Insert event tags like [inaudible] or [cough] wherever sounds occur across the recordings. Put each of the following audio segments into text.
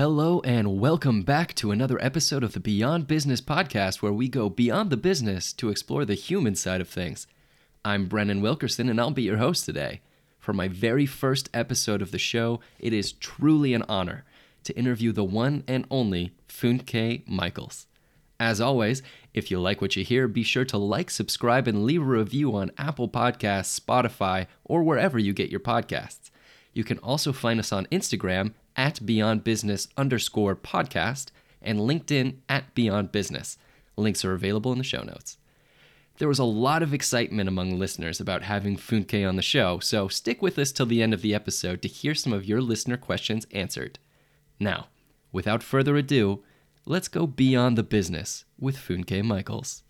Hello, and welcome back to another episode of the Beyond Business podcast, where we go beyond the business to explore the human side of things. I'm Brennan Wilkerson, and I'll be your host today. For my very first episode of the show, it is truly an honor to interview the one and only Funke Michaels. As always, if you like what you hear, be sure to like, subscribe, and leave a review on Apple Podcasts, Spotify, or wherever you get your podcasts. You can also find us on Instagram at Beyond Business underscore podcast and LinkedIn at Beyond Business. Links are available in the show notes. There was a lot of excitement among listeners about having Funke on the show, so stick with us till the end of the episode to hear some of your listener questions answered. Now, without further ado, let's go beyond the business with Funke Michaels.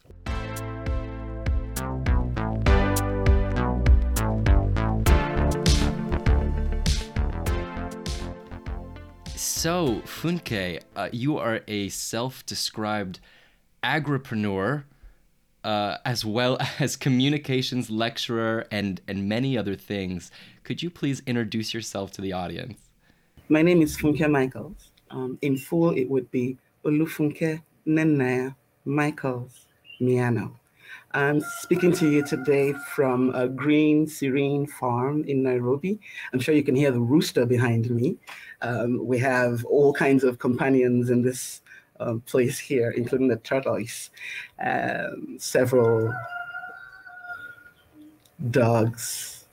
So, Funke, uh, you are a self described agripreneur, uh, as well [laughs] as communications lecturer and, and many other things. Could you please introduce yourself to the audience? My name is Funke Michaels. Um, in full, it would be Olufunke Nenaya Michaels Miano. I'm speaking to you today from a green, serene farm in Nairobi. I'm sure you can hear the rooster behind me. Um, we have all kinds of companions in this um, place here, including the tortoise, um, several dogs,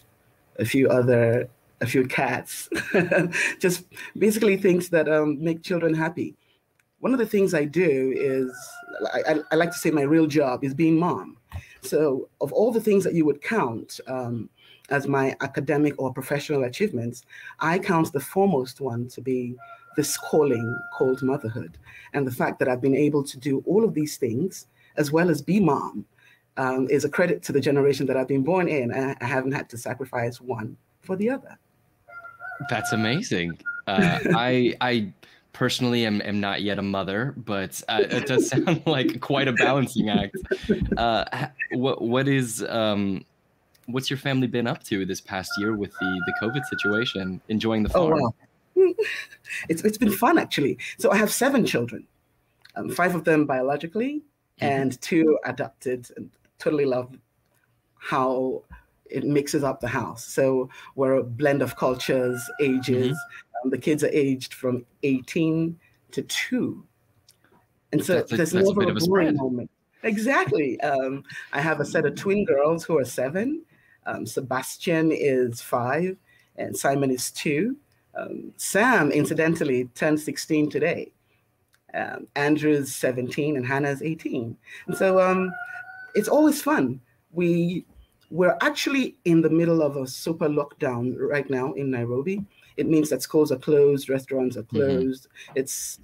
a few other, a few cats, [laughs] just basically things that um, make children happy. One of the things I do is, I, I, I like to say my real job is being mom. So, of all the things that you would count um, as my academic or professional achievements, I count the foremost one to be this calling called motherhood. And the fact that I've been able to do all of these things, as well as be mom, um, is a credit to the generation that I've been born in. And I haven't had to sacrifice one for the other. That's amazing. Uh, [laughs] I, I personally am, am not yet a mother, but uh, it does [laughs] sound like quite a balancing act. Uh, what what is um, what's your family been up to this past year with the the COVID situation? Enjoying the farm? Oh, wow. [laughs] it's it's been fun actually. So I have seven children, um, five of them biologically, mm-hmm. and two adopted. And totally love how it mixes up the house. So we're a blend of cultures, ages. Mm-hmm. Um, the kids are aged from 18 to two. And so that's there's a, never a, a boring moment. Exactly. Um, I have a set of twin girls who are seven. Um, Sebastian is five, and Simon is two. Um, Sam, incidentally, turned 16 today. Um, Andrew's 17, and Hannah's 18. And so um, it's always fun. We we're actually in the middle of a super lockdown right now in Nairobi. It means that schools are closed, restaurants are mm-hmm. closed. Mm-hmm. It's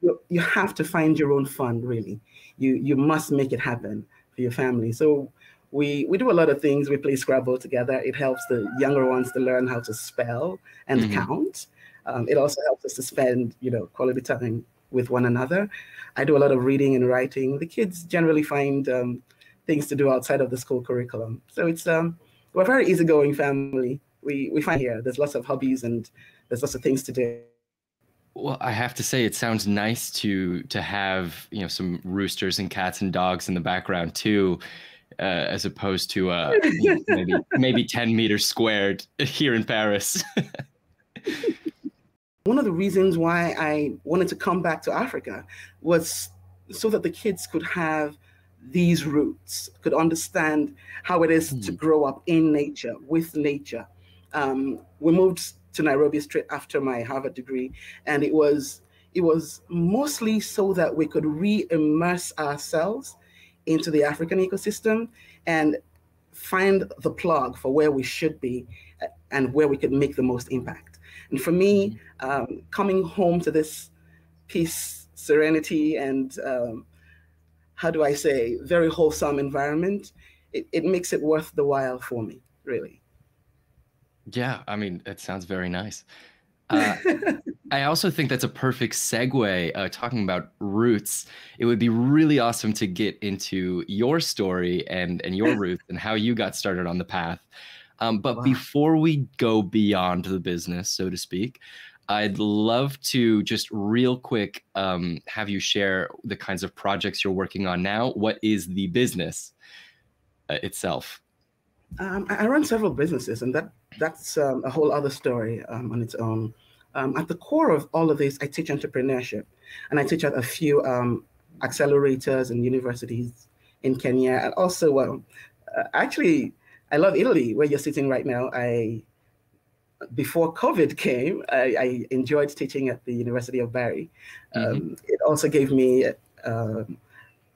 you, you have to find your own fun, really. You you must make it happen for your family. So we we do a lot of things. We play Scrabble together. It helps the younger ones to learn how to spell and mm-hmm. count. Um, it also helps us to spend you know quality time with one another. I do a lot of reading and writing. The kids generally find um, things to do outside of the school curriculum. So it's um, we're a very easygoing family. We we find here there's lots of hobbies and there's lots of things to do. Well, I have to say, it sounds nice to to have you know some roosters and cats and dogs in the background too, uh, as opposed to uh, [laughs] maybe maybe ten meters squared here in Paris. [laughs] One of the reasons why I wanted to come back to Africa was so that the kids could have these roots, could understand how it is mm. to hmm. grow up in nature, with nature. Um, we moved to Nairobi straight after my Harvard degree, and it was it was mostly so that we could re-immerse ourselves into the African ecosystem and find the plug for where we should be and where we could make the most impact. And for me, hmm. um, coming home to this peace, serenity, and um, how do I say, very wholesome environment, it, it makes it worth the while for me, really. Yeah, I mean, it sounds very nice. Uh, [laughs] I also think that's a perfect segue. Uh, talking about roots, it would be really awesome to get into your story and and your [laughs] roots and how you got started on the path. Um, but wow. before we go beyond the business, so to speak, I'd love to just real quick um, have you share the kinds of projects you're working on now. What is the business uh, itself? Um, I run several businesses, and that that's um, a whole other story um, on its own. Um, at the core of all of this, I teach entrepreneurship, and I teach at a few um, accelerators and universities in Kenya, and also, uh, actually, I love Italy, where you're sitting right now. I before COVID came, I, I, enjoyed teaching at the University of Bari. Mm-hmm. Um, it also gave me uh,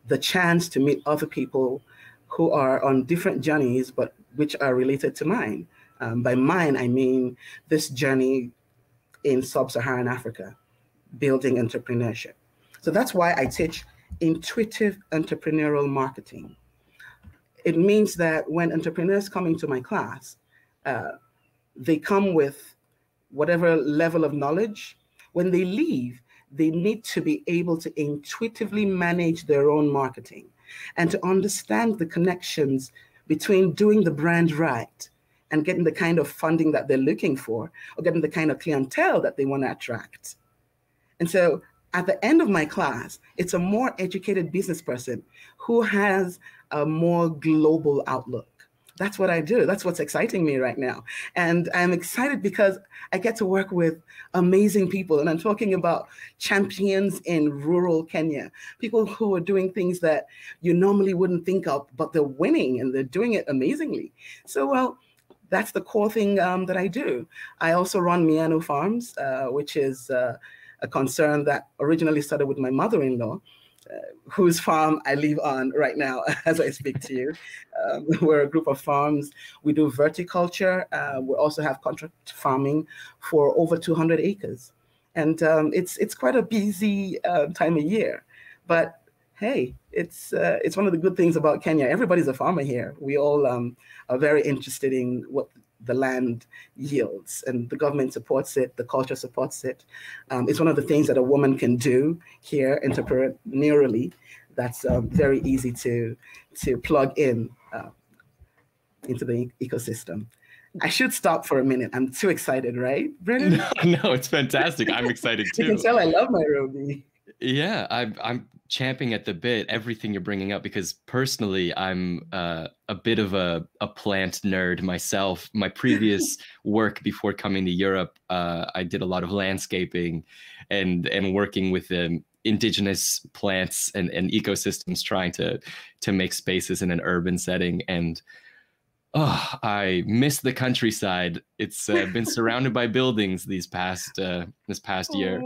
the chance to meet other people who are on different journeys, but which are related to mine. Um, by mine, I mean this journey in sub Saharan Africa, building entrepreneurship. So that's why I teach intuitive entrepreneurial marketing. It means that when entrepreneurs come into my class, uh, they come with whatever level of knowledge. When they leave, they need to be able to intuitively manage their own marketing and to understand the connections between doing the brand right and getting the kind of funding that they're looking for or getting the kind of clientele that they want to attract. And so at the end of my class, it's a more educated business person who has a more global outlook. That's what I do. That's what's exciting me right now. And I'm excited because I get to work with amazing people. And I'm talking about champions in rural Kenya, people who are doing things that you normally wouldn't think of, but they're winning and they're doing it amazingly. So, well, that's the core thing um, that I do. I also run Miano Farms, uh, which is uh, a concern that originally started with my mother in law. Uh, whose farm I live on right now [laughs] as I speak to you. Um, [laughs] we're a group of farms. We do verticulture. Uh, we also have contract farming for over 200 acres, and um, it's it's quite a busy uh, time of year. But hey, it's uh, it's one of the good things about Kenya. Everybody's a farmer here. We all um, are very interested in what the land yields, and the government supports it, the culture supports it. Um, it's one of the things that a woman can do here entrepreneurially. That's um, very easy to to plug in uh, into the ecosystem. I should stop for a minute. I'm too excited, right, Brennan? No, [laughs] no it's fantastic. I'm excited too. [laughs] you can tell I love Nairobi. Yeah, I'm I'm champing at the bit everything you're bringing up because personally I'm uh, a bit of a, a plant nerd myself. My previous [laughs] work before coming to Europe, uh, I did a lot of landscaping and and working with um, indigenous plants and, and ecosystems, trying to to make spaces in an urban setting and. Oh, I miss the countryside. It's uh, been [laughs] surrounded by buildings these past uh, this past year.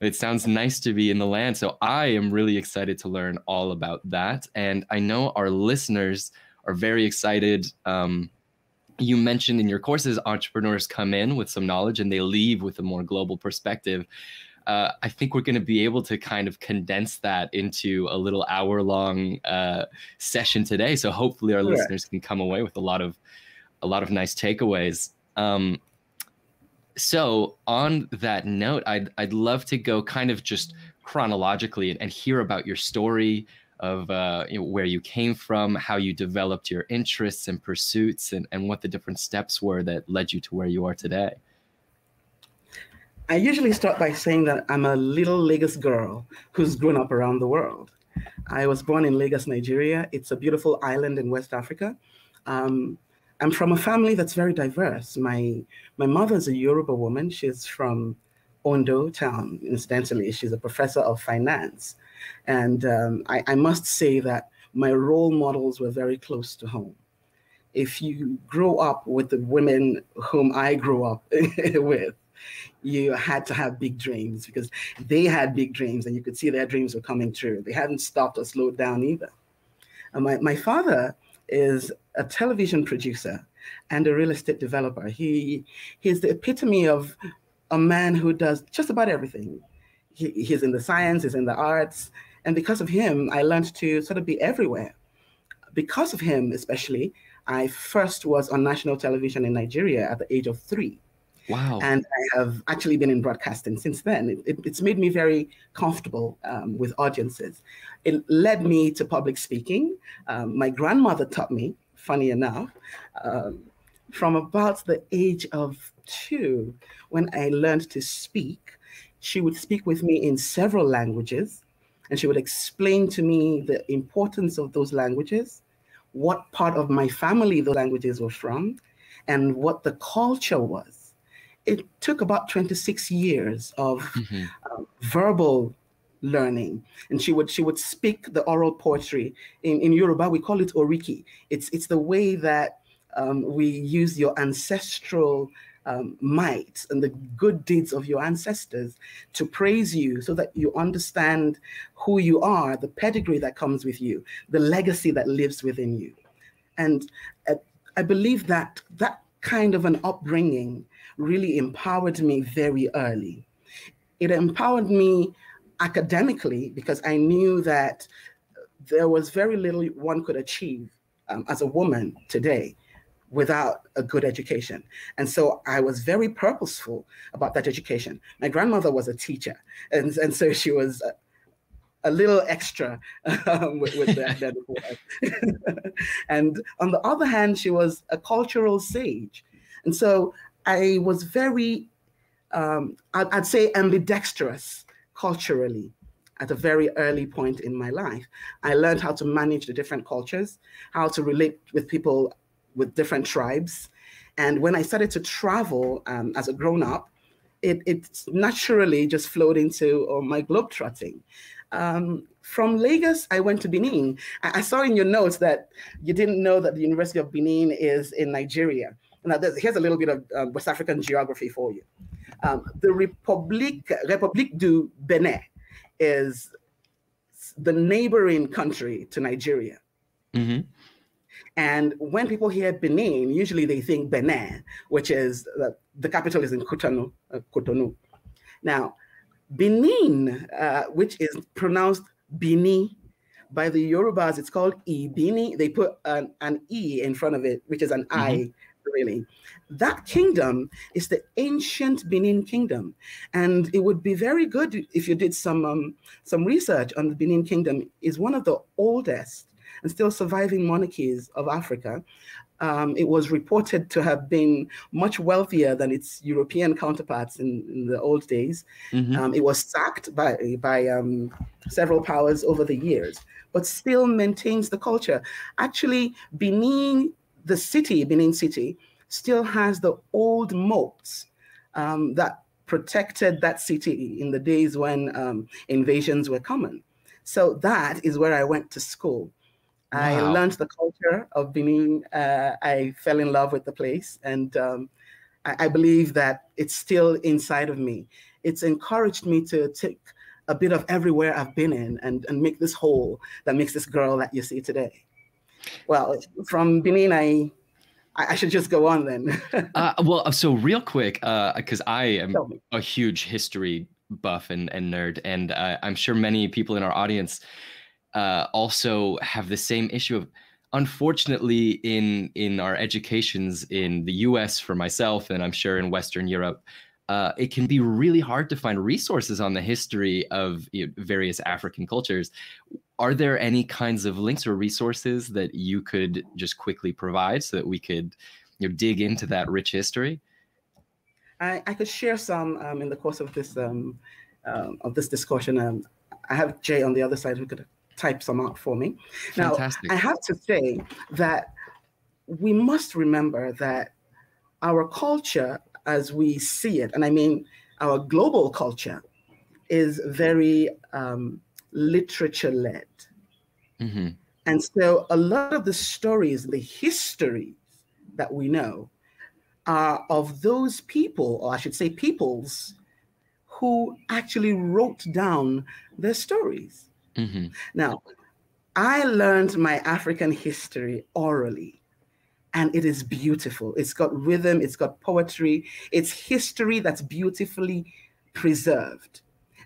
It sounds nice to be in the land. So I am really excited to learn all about that. And I know our listeners are very excited. Um, you mentioned in your courses, entrepreneurs come in with some knowledge and they leave with a more global perspective. Uh, I think we're going to be able to kind of condense that into a little hour long uh, session today. So hopefully our listeners can come away with a lot of a lot of nice takeaways. Um, so on that note, I'd I'd love to go kind of just chronologically and, and hear about your story of uh, you know, where you came from, how you developed your interests and pursuits, and, and what the different steps were that led you to where you are today. I usually start by saying that I'm a little Lagos girl who's grown up around the world. I was born in Lagos, Nigeria. It's a beautiful island in West Africa. Um, I'm from a family that's very diverse. My my mother's a Yoruba woman. She's from Ondo town, incidentally. She's a professor of finance. And um, I, I must say that my role models were very close to home. If you grow up with the women whom I grew up [laughs] with, you had to have big dreams because they had big dreams and you could see their dreams were coming true. They hadn't stopped or slowed down either. And my, my father is a television producer and a real estate developer. He he's the epitome of a man who does just about everything. He, he's in the science, he's in the arts, and because of him, I learned to sort of be everywhere. Because of him, especially, I first was on national television in Nigeria at the age of three. Wow. And I have actually been in broadcasting since then. It, it, it's made me very comfortable um, with audiences. It led me to public speaking. Um, my grandmother taught me, funny enough, um, from about the age of two, when I learned to speak, she would speak with me in several languages and she would explain to me the importance of those languages, what part of my family those languages were from, and what the culture was. It took about 26 years of mm-hmm. uh, verbal learning and she would she would speak the oral poetry in in yoruba we call it oriki it's it's the way that um, we use your ancestral um, might and the good deeds of your ancestors to praise you so that you understand who you are, the pedigree that comes with you, the legacy that lives within you. And uh, I believe that that kind of an upbringing really empowered me very early. It empowered me academically because I knew that there was very little one could achieve um, as a woman today without a good education. And so I was very purposeful about that education. My grandmother was a teacher, and, and so she was a, a little extra um, with, with that. [laughs] and on the other hand, she was a cultural sage. And so I was very, um, I'd, say, ambidextrous culturally at a very early point in my life. I learned how to manage the different cultures, how to relate with people with different tribes. And when I started to travel um, as a grown up, it, it naturally just flowed into oh, my globetrotting. Um, from Lagos, I went to Benin. I, I, saw in your notes that you didn't know that the University of Benin is in Nigeria. Now, here's a little bit of uh, West African geography for you. Um, the Republique, République du Benin is the neighboring country to Nigeria. Mm-hmm. And when people hear Benin, usually they think Benin, which is uh, the capital is in Cotonou. Uh, Cotonou. Now, Benin, uh, which is pronounced Bini by the Yorubas, it's called Ibini. They put an, an E in front of it, which is an mm-hmm. I, really. That kingdom is the ancient Benin kingdom, and it would be very good if you did some um, some research on the Benin kingdom. is one of the oldest and still surviving monarchies of Africa. Um, it was reported to have been much wealthier than its European counterparts in, in the old days. Mm-hmm. Um, it was sacked by, by um, several powers over the years, but still maintains the culture. Actually, Benin, the city, Benin City, still has the old moats um, that protected that city in the days when um, invasions were common. So that is where I went to school. Wow. I learned the culture of Benin. Uh, I fell in love with the place, and um, I, I, believe that it's still inside of me. It's encouraged me to take a bit of everywhere I've been in and, and make this whole that makes this girl that you see today. Well, from Benin, I I should just go on then. [laughs] uh, well, uh, so real quick, because uh, I am a huge history buff and, and nerd, and uh, I'm sure many people in our audience uh, also have the same issue of unfortunately in in our educations in the US for myself and I'm sure in Western Europe uh, it can be really hard to find resources on the history of you know, various African cultures. Are there any kinds of links or resources that you could just quickly provide so that we could you know, dig into that rich history? I, I could share some um, in the course of this um, um, of this discussion. Um, I have Jay on the other side who could type some out for me. Fantastic. Now, I have to say that we must remember that our culture, as we see it, and I mean our global culture, is very um, literature led. Mm-hmm. And so a lot of the stories, the histories that we know, are of those people, or I should say, peoples who actually wrote down their stories. Mm-hmm. Now, I learned my African history orally, and it is beautiful. It's got rhythm, it's got poetry, it's history that's beautifully preserved.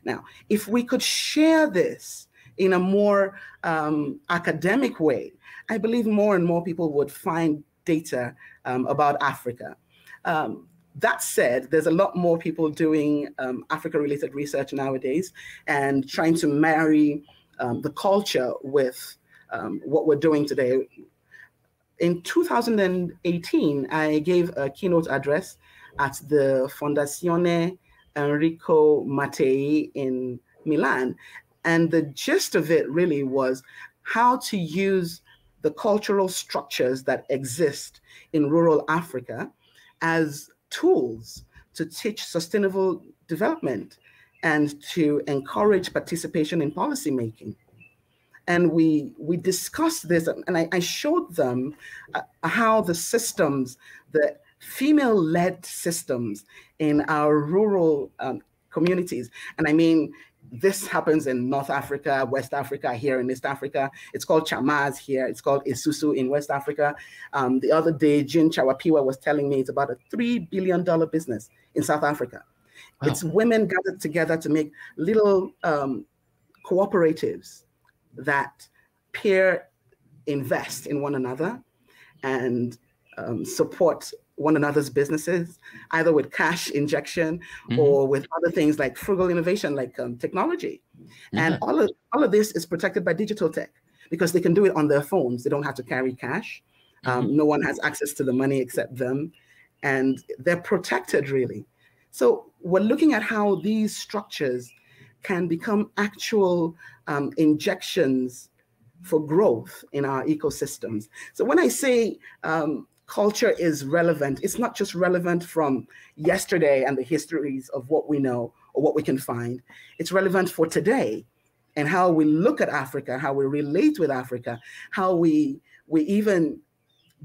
Now, if we could share this in a more um, academic way, I believe more and more people would find data um, about Africa. Um, that said, there's a lot more people doing um, Africa related research nowadays and trying to marry um, the culture with um, what we're doing today. In 2018, I gave a keynote address at the Fondazione Enrico Mattei in Milan. And the gist of it really was how to use the cultural structures that exist in rural Africa as tools to teach sustainable development and to encourage participation in policymaking. And we we discussed this, and I, I showed them uh, how the systems, the female-led systems in our rural um, communities, and I mean this happens in North Africa, West Africa, here in East Africa. It's called Chamas here. It's called Isusu in West Africa. Um, the other day, June Chawapiwa was telling me it's about a $3 billion business in South Africa. Wow. It's women gathered together to make little um, cooperatives that peer invest in one another and um, support one another's businesses, either with cash injection mm-hmm. or with other things like frugal innovation, like um, technology. Mm-hmm. And all of, all of this is protected by digital tech because they can do it on their phones. They don't have to carry cash. Um, mm-hmm. No one has access to the money except them. And they're protected, really. So we're looking at how these structures can become actual um, injections for growth in our ecosystems. So when I say um, culture is relevant. It's not just relevant from yesterday and the histories of what we know or what we can find. It's relevant for today and how we look at Africa, how we relate with Africa, how we we even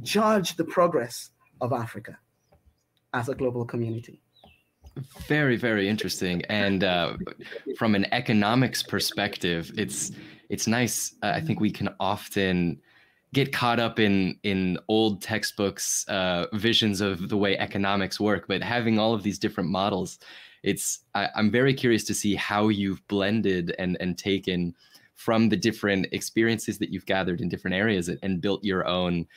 judge the progress of Africa as a global community. Very, very interesting. And uh, from an economics perspective, it's it's nice. Uh, I think we can often get caught up in in old textbooks uh, visions of the way economics work but having all of these different models it's I, i'm very curious to see how you've blended and and taken from the different experiences that you've gathered in different areas and, and built your own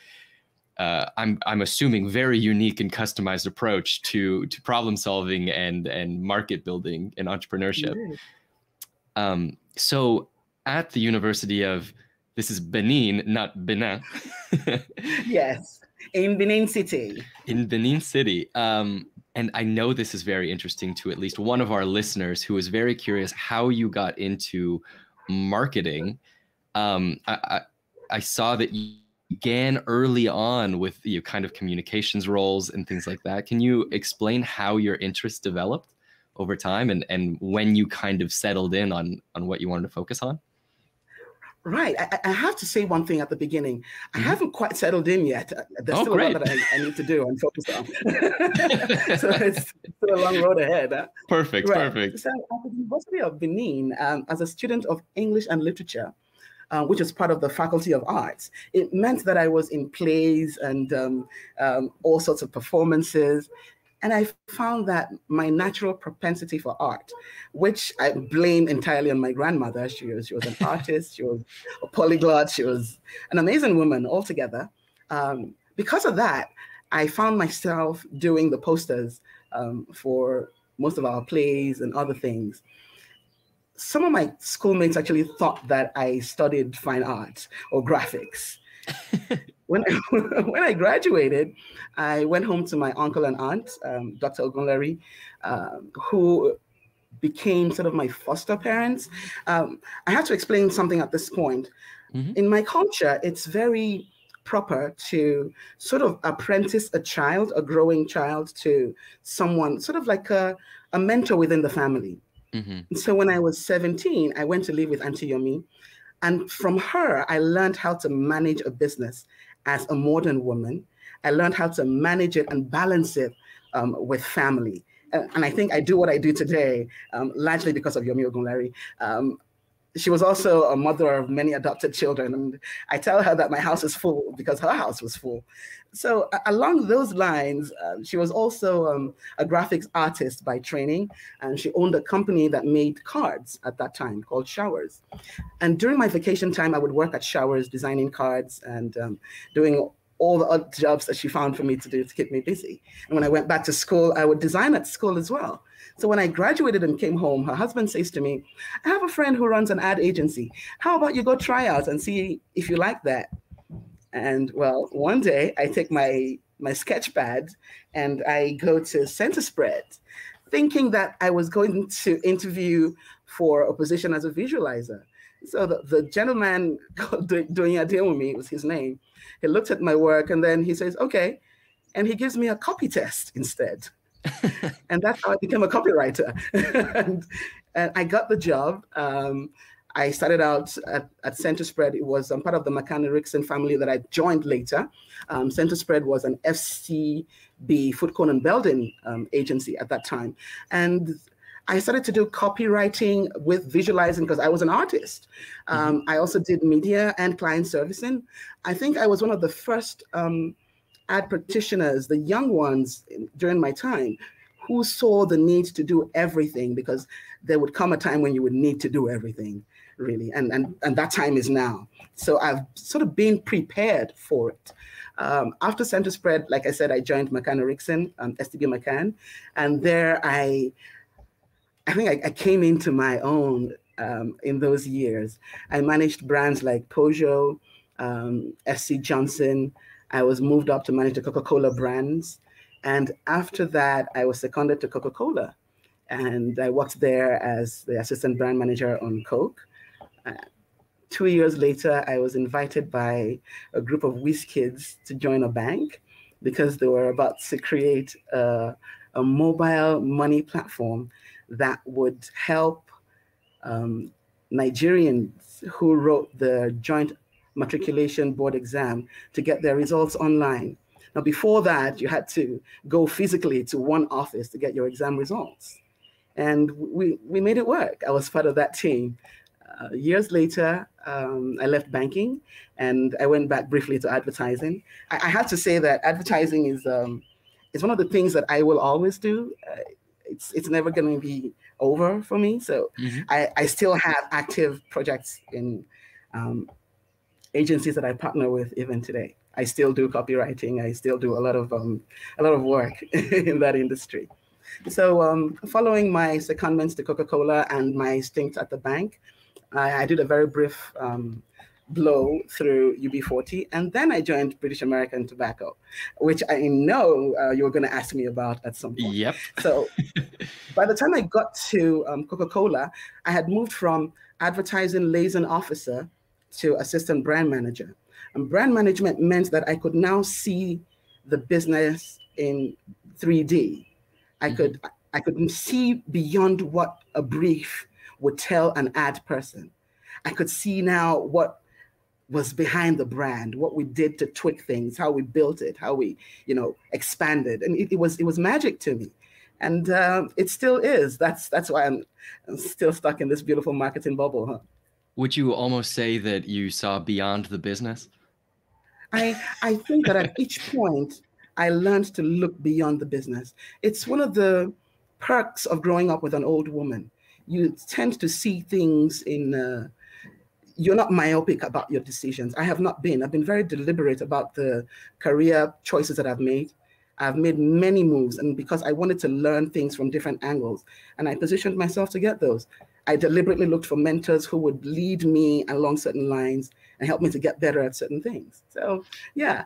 uh, I'm I'm assuming very unique and customized approach to to problem solving and and market building and entrepreneurship. Um, so at the University of this is Benin, not Benin. [laughs] yes, in Benin City. In Benin City. Um, and I know this is very interesting to at least one of our listeners who is very curious how you got into marketing. Um, I, I, I saw that you began early on with you know, kind of communications roles and things like that. Can you explain how your interest developed over time and, and when you kind of settled in on, on what you wanted to focus on? Right. I, I, have to say one thing at the beginning. I mm-hmm. haven't quite settled in yet. Uh, there's oh, still great. a lot that I, I, need to do and focus on. [laughs] [laughs] so it's still a long road ahead. Huh? Perfect. Right. Perfect. So at the University of Benin, um, as a student of English and literature, uh, which is part of the Faculty of Arts, it meant that I was in plays and um, um, all sorts of performances. And I found that my natural propensity for art, which I blame entirely on my grandmother, she was, she was an artist, she was a polyglot, she was an amazing woman altogether. Um, because of that, I found myself doing the posters um, for most of our plays and other things. Some of my schoolmates actually thought that I studied fine arts or graphics. [laughs] when I, [laughs] when I graduated, I went home to my uncle and aunt, um, Dr. Ogunleri, um, who became sort of my foster parents. Um, I have to explain something at this point. Mm-hmm. In my culture, it's very proper to sort of apprentice a child, a growing child, to someone, sort of like a, a mentor within the family. Mm-hmm. So when I was 17, I went to live with Auntie Yomi. And from her, I learned how to manage a business as a modern woman. I learned how to manage it and balance it um, with family. And, I think I do what I do today um, largely because of Yomi Ogunleri. Um, she was also a mother of many adopted children. And I tell her that my house is full because her house was full. So, uh, along those lines, uh, she was also um, a graphics artist by training. And she owned a company that made cards at that time called Showers. And during my vacation time, I would work at Showers designing cards and um, doing all the odd jobs that she found for me to do to keep me busy. And when I went back to school, I would design at school as well. So when I graduated and came home, her husband says to me, I have a friend who runs an ad agency. How about you go try out and see if you like that? And well, one day I take my my sketch pad and I go to Center Spread, thinking that I was going to interview for a position as a visualizer. So the, the gentleman [laughs] doing a deal with me was his name. He looked at my work and then he says, okay. And he gives me a copy test instead. [laughs] and that's how I became a copywriter. [laughs] and, and, I got the job. Um, I started out at, at Centerspread. It was um, part of the McCann Erickson family that I joined later. Um, Centerspread was an FCB, Foote Cone and Belding um, agency at that time. And I started to do copywriting with visualizing because I was an artist. Um, mm-hmm. I also did media and client servicing. I think I was one of the first um, ad practitioners, the young ones during my time, who saw the need to do everything because there would come a time when you would need to do everything really. And and, and that time is now. So i've sort of been prepared for it. Um, after Centerspread like i said i joined mccann erickson um, stb mccann. And there i i think I, I came into my own um, in those years. I managed brands like Peugeot um, johnson i was moved up to manage the coca-cola brands and after that i was seconded to coca-cola and I worked there as the assistant brand manager on Coke. Uh, two years later, I was invited by a group of whiz kids to join a bank because they were about to create a, a mobile money platform that would help um, Nigerians who wrote the joint matriculation board exam to get their results online. Now, before that, you had to go physically to one office to get your exam results. And we, we made it work. I was part of that team. Uh, years later, um, I left banking and I went back briefly to advertising. I, I have to say that advertising is um, is one of the things that I will always do. Uh, it's it's never going to be over for me. So mm-hmm. I, I still have active projects in um, agencies that I partner with even today. I still do copywriting. I still do a lot of um, a lot of work [laughs] in that industry. So um, following my secondments to Coca-Cola and my stint at the bank, I, I did a very brief um, blow through UB40, and then I joined British American Tobacco, which I know uh, you were going to ask me about at some point. Yep. So [laughs] by the time I got to um, Coca Cola, I had moved from advertising liaison officer to assistant brand manager. And brand management meant that I could now see the business in 3D. I mm-hmm. could I could see beyond what a brief would tell an ad person. I could see now what was behind the brand, what we did to tweak things, how we built it, how we, you know, expanded, and it, it was it was magic to me, and uh, it still is. That's that's why I'm, I'm still stuck in this beautiful marketing bubble, huh? Would you almost say that you saw beyond the business? I I think that at [laughs] each point I learned to look beyond the business. It's one of the perks of growing up with an old woman you tend to see things in uh, you're not myopic about your decisions. I have not been. I've been very deliberate about the career choices that I've made. I've made many moves, and because I wanted to learn things from different angles, and I positioned myself to get those. I deliberately looked for mentors who would lead me along certain lines and help me to get better at certain things. So, yeah,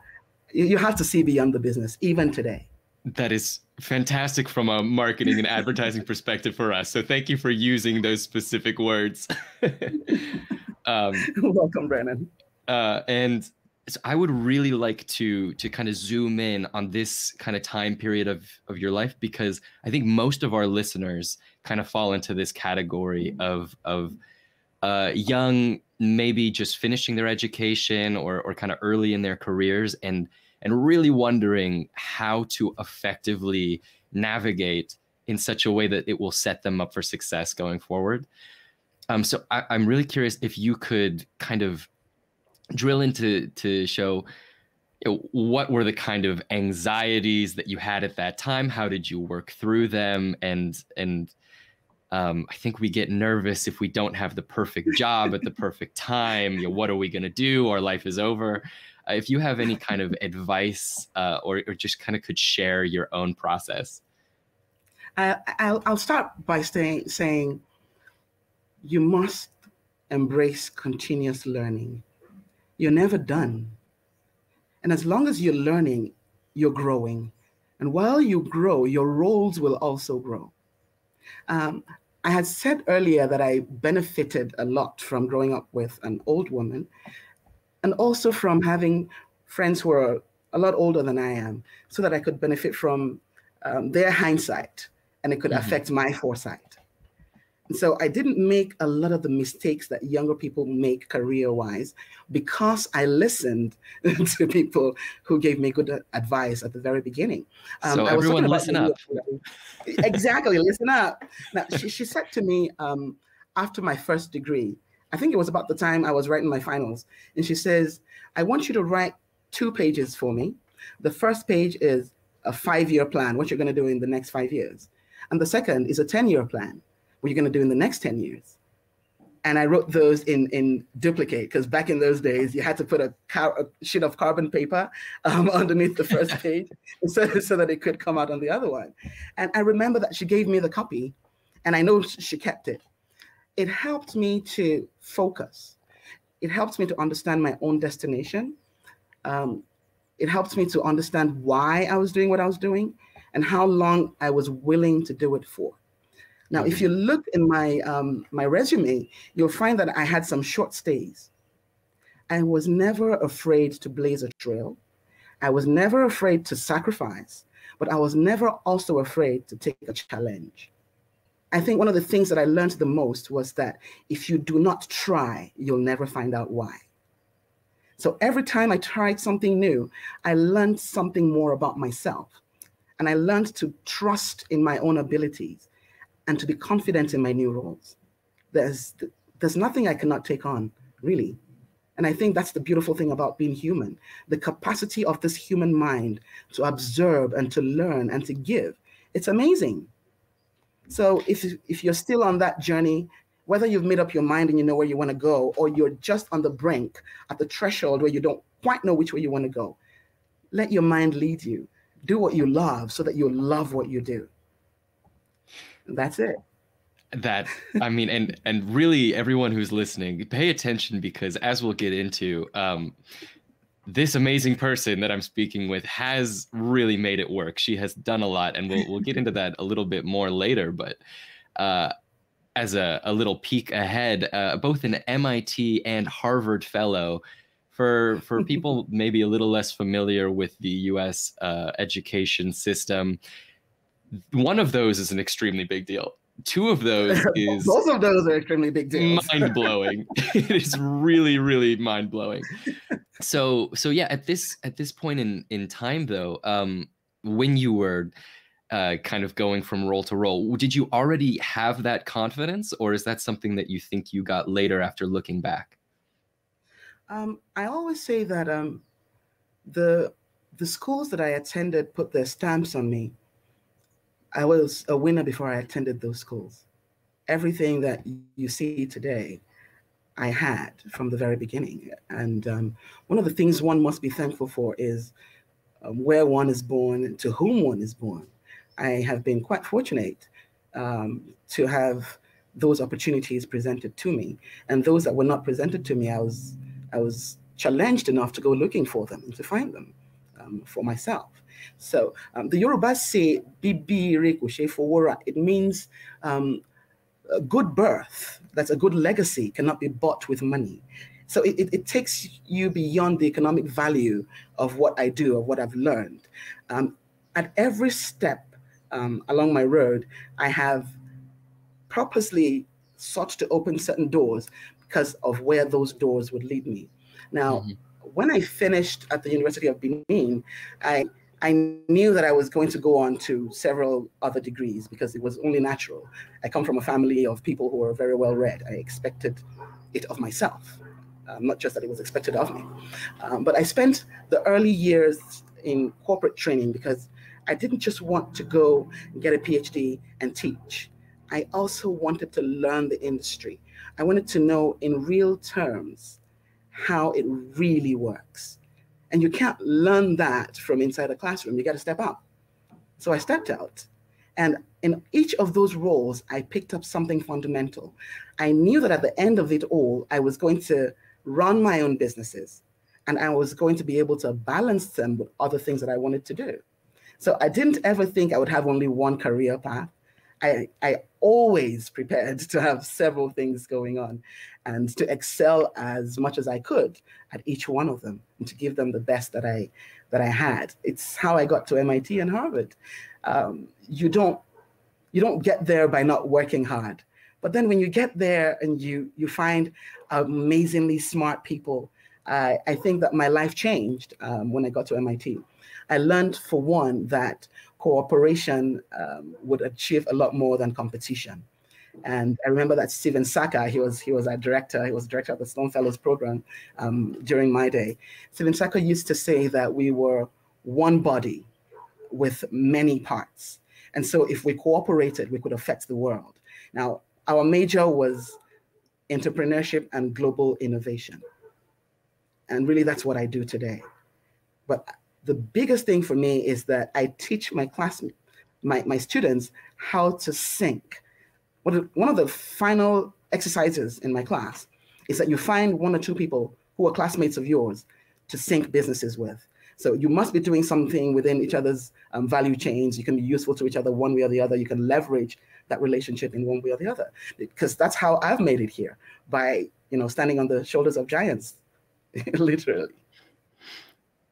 you have to see beyond the business, even today. That is fantastic from a marketing and advertising [laughs] perspective for us. So thank you for using those specific words. [laughs] um, Welcome, Brandon. Uh, and so I would really like to to kind of zoom in on this kind of time period of of your life because I think most of our listeners kind of fall into this category of of uh, young, maybe just finishing their education or or kind of early in their careers and and really wondering how to effectively navigate in such a way that it will set them up for success going forward. Um, so I, I'm really curious if you could kind of drill into to show you know, what were the kind of anxieties that you had at that time? How did you work through them? And and um, i think we get nervous if we don't have the perfect job at the perfect time. You know, what are we going to do? Our life is over. Uh, if you have any kind of advice uh, or, or just kind of could share your own process. Uh, I'll, I'll start by saying, saying you must embrace continuous learning. You're never done. And as long as you're learning, you're growing. And while you grow, your roles will also grow. Um, I had said earlier that I benefited a lot from growing up with an old woman and also from having friends who are a lot older than I am so that I could benefit from um, their hindsight and it could mm-hmm. affect my foresight. So I didn't make a lot of the mistakes that younger people make career wise because I listened [laughs] to people who gave me good advice at the very beginning. Um, so everyone listen up. exactly, listen up. Now, she, she said to me um, after my first degree, I think it was about the time I was writing my finals, and she says, I want you to write two pages for me. The first page is a five year plan, what you're going to do in the next five years. And the second is a 10 year plan what you're going to do in the next 10 years. And I wrote those in, in duplicate because back in those days, you had to put a, car, a sheet of carbon paper um, [laughs] underneath the first page [laughs] so, so that it could come out on the other one. And I remember that she gave me the copy and I know she kept it. It helped me to focus. It helped me to understand my own destination. Um, it helped me to understand why I was doing what I was doing and how long I was willing to do it for. Now, if you look in my um, my resume, you'll find that I had some short stays. I was never afraid to blaze a trail. I was never afraid to sacrifice, but I was never also afraid to take a challenge. I think one of the things that I learned the most was that if you do not try, you'll never find out why. So every time I tried something new, I learned something more about myself. And I learned to trust in my own abilities and to be confident in my new roles. There's there's nothing I cannot take on, really. And I think that's the beautiful thing about being human the capacity of this human mind to observe and to learn and to give. It's amazing. So if, if you're still on that journey, whether you've made up your mind and you know where you want to go, or you're just on the brink at the threshold where you don't quite know which way you want to go, let your mind lead you. Do what you love so that you love what you do. That's it. That I mean, and and really everyone who's listening, pay attention because as we'll get into, um, this amazing person that I'm speaking with has really made it work. She has done a lot, and we'll we'll get into that a little bit more later. But uh, as a, a little peek ahead, uh, both an MIT and Harvard fellow. For for [laughs] people maybe a little less familiar with the U.S. Uh, education system, one of those is an extremely big deal. Two of those [laughs] is both of those are extremely big deals. mind blowing. [laughs] [laughs] it is really, really mind blowing. So, so yeah, at this at this point in in time, though, um, when you were uh, kind of going from role to role, did you already have that confidence, or is that something that you think you got later after looking back? Um, I always say that um, the the schools that I attended put their stamps on me I was a winner before I attended those schools. Everything that you see today, I had from the very beginning. And um, one of the things one must be thankful for is um, where one is born, to whom one is born. I have been quite fortunate um, to have those opportunities presented to me, and those that were not presented to me, I was I was challenged enough to go looking for them and to find them um, for myself. So um, the Yoruba say "bibi ricochet for It means um, a good birth. That's a good legacy cannot be bought with money. So it, it, it, takes you beyond the economic value of what I do, of what I've learned. Um, at every step um, along my road, I have purposely sought to open certain doors because of where those doors would lead me. Now, mm-hmm. when I finished at the University of Benin, I I knew that I was going to go on to several other degrees because it was only natural. I come from a family of people who are very well read. I expected it of myself, um, not just that it was expected of me. Um, but I spent the early years in corporate training because I didn't just want to go get a PhD and teach. I also wanted to learn the industry. I wanted to know in real terms how it really works. And you can't learn that from inside a classroom. You got to step out. So I stepped out. And in each of those roles, I picked up something fundamental. I knew that at the end of it all, I was going to run my own businesses. and I was going to be able to balance them with other things that I wanted to do. So I didn't ever think I would have only one career path. I, I always prepared to have several things going on and to excel as much as I could at each one of them and to give them the best that I that I had. It's how I got to MIT and Harvard. Um, you don't you don't get there by not working hard. But then when you get there and you you find amazingly smart people, I, I think that my life changed um, when I got to MIT. I learned, for one, that cooperation um, would achieve a lot more than competition. And I remember that Stephen Sacca, he was he was our director, he was director of the Sloan Fellows program um, during my day. Stephen Sacca used to say that we were one body with many parts. And so if we cooperated, we could affect the world. Now, our major was entrepreneurship and global innovation. And really, that's what I do today. But the biggest thing for me is that I teach my classmates, my, my students, how to sync. One of the final exercises in my class is that you find one or two people who are classmates of yours to sync businesses with. So you must be doing something within each other's um, value chains. You can be useful to each other one way or the other. You can leverage that relationship in one way or the other, because that's how I've made it here by you know standing on the shoulders of giants, [laughs] literally.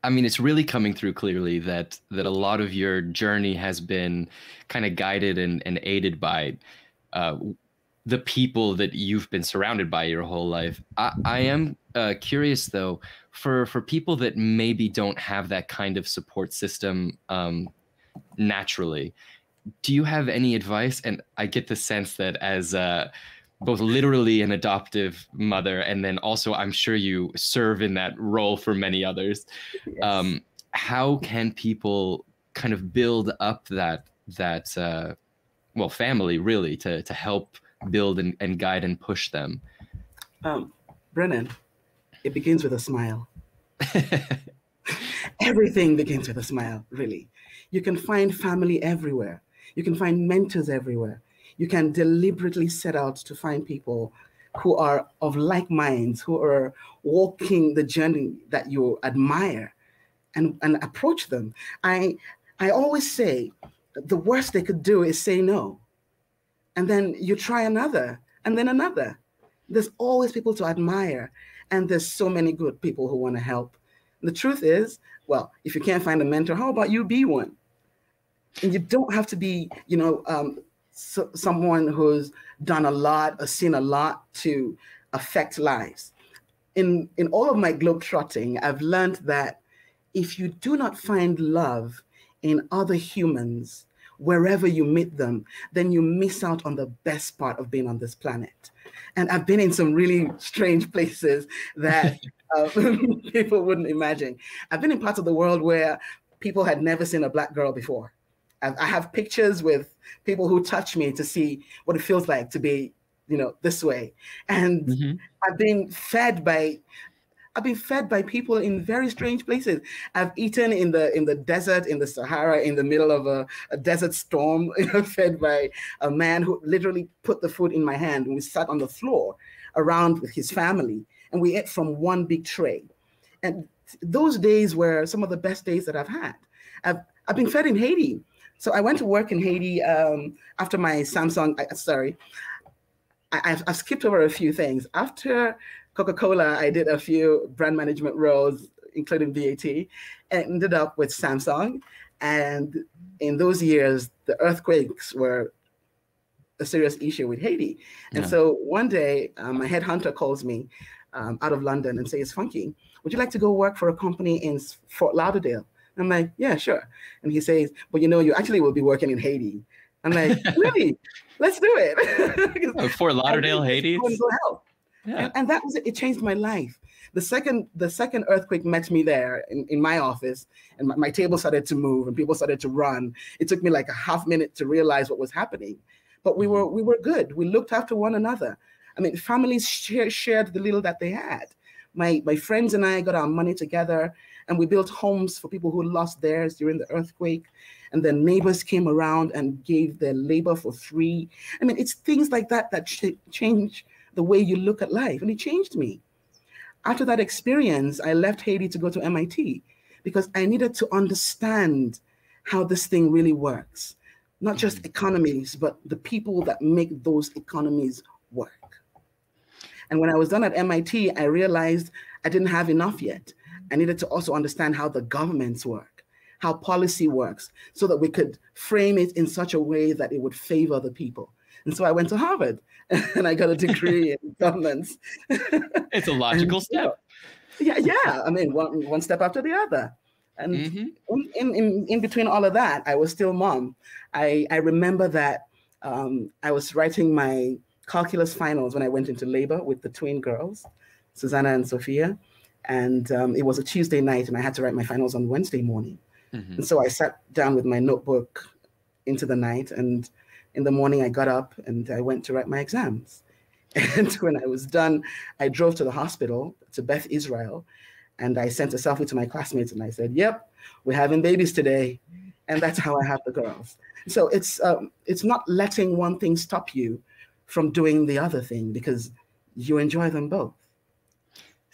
I mean, it's really coming through clearly that that a lot of your journey has been kind of guided and, and aided by uh, the people that you've been surrounded by your whole life. I, I am uh, curious though, for for people that maybe don't have that kind of support system um, naturally, do you have any advice? And I get the sense that as uh, both literally an adoptive mother, and then also I'm sure you serve in that role for many others. Yes. Um, how can people kind of build up that that uh, well family really to to help build and, and guide and push them? Um, Brennan, it begins with a smile. [laughs] Everything begins with a smile, really. You can find family everywhere. You can find mentors everywhere. You can deliberately set out to find people who are of like minds, who are walking the journey that you admire and, and approach them. I, I always say the worst they could do is say no. And then you try another and then another. There's always people to admire. And there's so many good people who want to help. The truth is, well, if you can't find a mentor, how about you be one? And you don't have to be, you know, um, so, someone who's done a lot or seen a lot to affect lives. In in all of my globe trotting, I've learned that if you do not find love in other humans wherever you meet them, then you miss out on the best part of being on this planet. And I've been in some really strange places that [laughs] uh, [laughs] people wouldn't imagine. I've been in parts of the world where people had never seen a black girl before. I have pictures with people who touch me to see what it feels like to be, you know, this way. And mm-hmm. I've been fed by I've been fed by people in very strange places. I've eaten in the in the desert, in the Sahara, in the middle of a, a desert storm, [laughs] fed by a man who literally put the food in my hand. And we sat on the floor around with his family, and we ate from one big tray. And those days were some of the best days that I've had. I've I've been fed in Haiti. So I went to work in Haiti um, after my Samsung. Uh, sorry, I, have I've skipped over a few things. After Coca Cola, I did a few brand management roles, including BAT, and ended up with Samsung. And in those years, the earthquakes were a serious issue with Haiti. And yeah. so one day, um, my headhunter calls me um, out of London and says, Funke, would you like to go work for a company in Fort Lauderdale? I'm like, yeah, sure. And he says, but you know, you actually will be working in Haiti. I'm like, [laughs] really? Let's do it. oh, [laughs] Fort Lauderdale, Haiti. Yeah. And, and, that was it. It changed my life. The second the second earthquake met me there in, in my office, and my, my table started to move and people started to run. It took me like a half minute to realize what was happening. But we were mm-hmm. we were good. We looked after one another. I mean, families share, shared the little that they had. My my friends and I got our money together and we built homes for people who lost theirs during the earthquake. And then neighbors came around and gave their labor for free. I mean, it's things like that that ch- change the way you look at life. And it changed me. after that experience, I left Haiti to go to MIT because I needed to understand how this thing really works. Not just mm-hmm. economies, but the people that make those economies work. And when I was done at MIT, I realized I didn't have enough yet. I needed to also understand how the governments work, how policy works, so that we could frame it in such a way that it would favor the people. And so I went to Harvard [laughs] and I got a degree [laughs] in governance. [laughs] It's a logical and, step. yeah, yeah. I mean, one one step after the other. And mm-hmm. in, in, in between all of that, I was still mom. I, I remember that um, I was writing my calculus finals when I went into labor with the twin girls, Susanna and Sophia. And um, it was a Tuesday night, and I had to write my finals on Wednesday morning. Mm-hmm. And so I sat down with my notebook into the night and in the morning, I got up and I went to write my exams. [laughs] And when I was done, I drove to the hospital to Beth Israel and I sent a selfie to my classmates and I said, Yep, we're having babies today. And that's how I have the girls. So it's um, it's not letting one thing stop you from doing the other thing because you enjoy them both.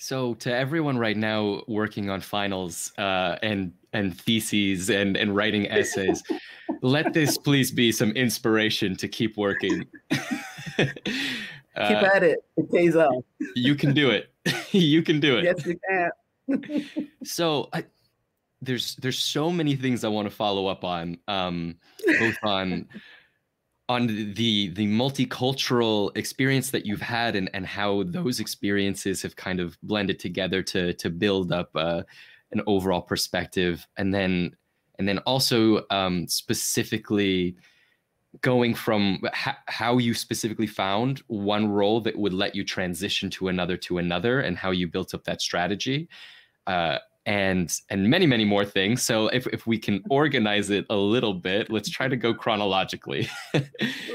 So to everyone right now working on finals uh, and and theses and and writing essays, [laughs] let this please be some inspiration to keep working. keep uh, at it. It pays off. [laughs] you can do it. [laughs] you can do it. Yes, you can. so I, there's there's so many things I want to follow up on, um, both on on the the multicultural experience that you've had and and how those experiences have kind of blended together to to build up uh, an overall perspective, and then and then also um, specifically going from how you specifically found one role that would let you transition to another to another and how you built up that strategy uh, and and many many more things so if, if we can [laughs] organize it a little bit let's try to go chronologically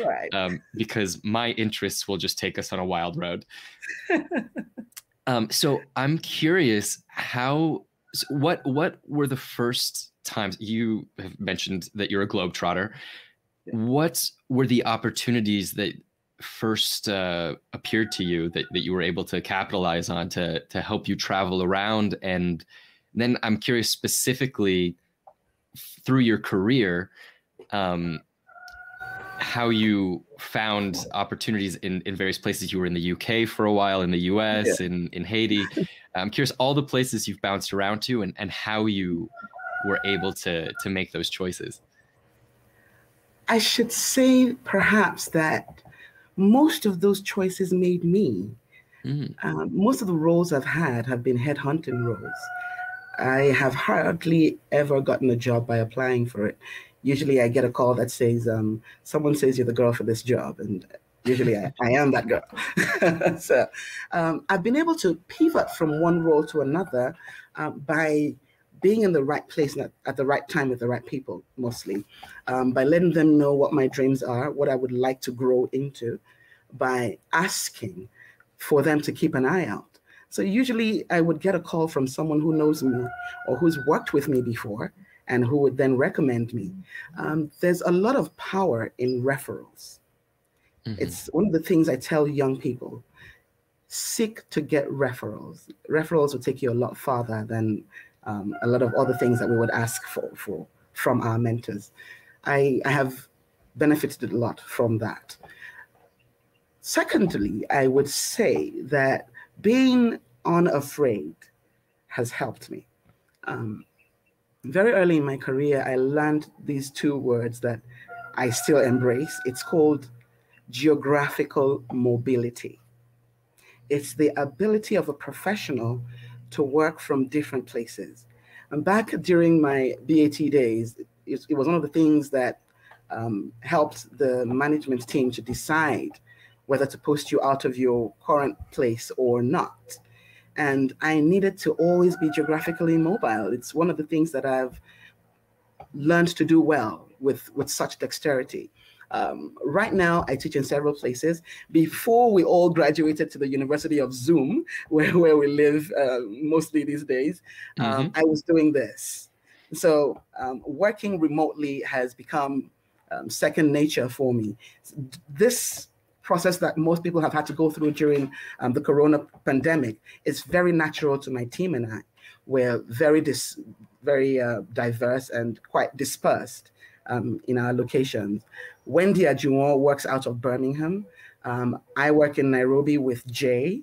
right [laughs] um, because my interests will just take us on a wild road [laughs] um, so i'm curious how what what were the first times you have mentioned that you're a globetrotter. What were the opportunities that first uh, appeared to you that, that you were able to capitalize on to to help you travel around? And then I'm curious specifically through your career, um, how you found opportunities in, in various places. You were in the UK for a while, in the US, yeah. in, in Haiti. I'm curious all the places you've bounced around to and, and how you were able to to make those choices? I should say perhaps that most of those choices made me. Mm. Um, most of the roles I've had have been headhunting roles. I have hardly ever gotten a job by applying for it. Usually, I get a call that says, um, "Someone says you're the girl for this job," and usually I, I am that girl. [laughs] so um, I've been able to pivot from one role to another uh, by being in the right place at, at the right time with the right people, mostly, um, by letting them know what my dreams are, what I would like to grow into, by asking for them to keep an eye out. So usually I would get a call from someone who knows me or who's worked with me before and who would then recommend me. Um, there's a lot of power in referrals. Mm-hmm. It's one of the things I tell young people seek to get referrals. Referrals will take you a lot farther than um, a lot of other things that we would ask for, for from our mentors. I, I have benefited a lot from that. Secondly, I would say that being unafraid has helped me. Um, very early in my career, I learned these two words that I still embrace. It's called geographical mobility. It's the ability of a professional to work from different places. And back during my BAT days, it, it was one of the things that um, helped the management team to decide whether to post you out of your current place or not. And I needed to always be geographically mobile. It's one of the things that I've learned to do well with, with such dexterity. Um, right now, I teach in several places. Before we all graduated to the University of Zoom, [laughs] where, where we live uh, mostly these days, um, mm-hmm. I was doing this. So um, working remotely has become um, second nature for me. This process that most people have had to go through during um, the corona pandemic. It's very natural to my team and I. We're very dis- very uh, diverse and quite dispersed um, in our locations. Wendy Ajuwon works out of Birmingham. Um, I work in Nairobi with Jay.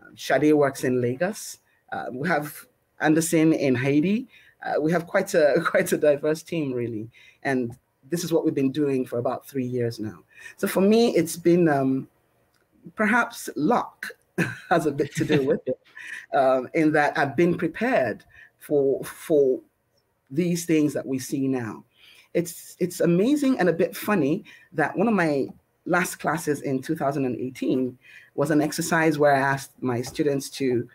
Um, Shade works in Lagos. Uh, we have Anderson in Haiti. Uh, we have quite a [laughs] quite a diverse team, really, and this is what we've been doing for about three years now. So for me, it's been um, perhaps luck [laughs] has a bit to do [laughs] with it, um, in that I've been prepared for for these things that we see now. It's it's amazing and a bit funny that one of my last classes in 2018 was an exercise where I asked my students to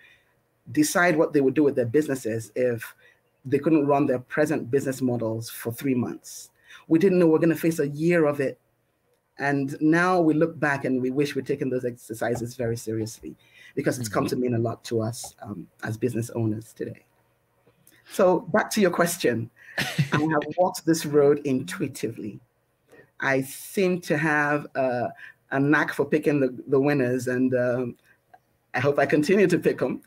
decide what they would do with their businesses if they couldn't run their present business models for three months. We didn't know we are going to face a year of it. And now we look back and we wish we'd taken those exercises very seriously because it's come to mean a lot to us um, as business owners today. So, back to your question. I have [laughs] walked this road intuitively. I seem to have a, a knack for picking the, the winners, and um, I hope I continue to pick them.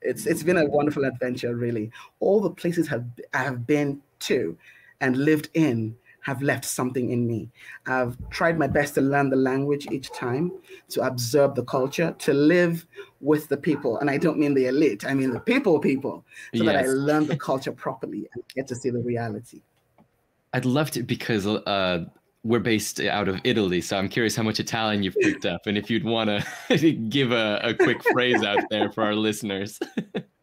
It's, it's been a wonderful adventure, really. All the places have, I have been to and lived in have left something in me. I've tried my best to learn the language each time, to observe the culture, to live with the people. And I don't mean the elite, I mean the people, people, so yes. that I learn the [laughs] culture properly and get to see the reality. I'd love to because uh, we're based out of Italy, so I'm curious how much Italian you've picked up, and if you'd want to [laughs] give a, a quick phrase out there for our listeners. [laughs]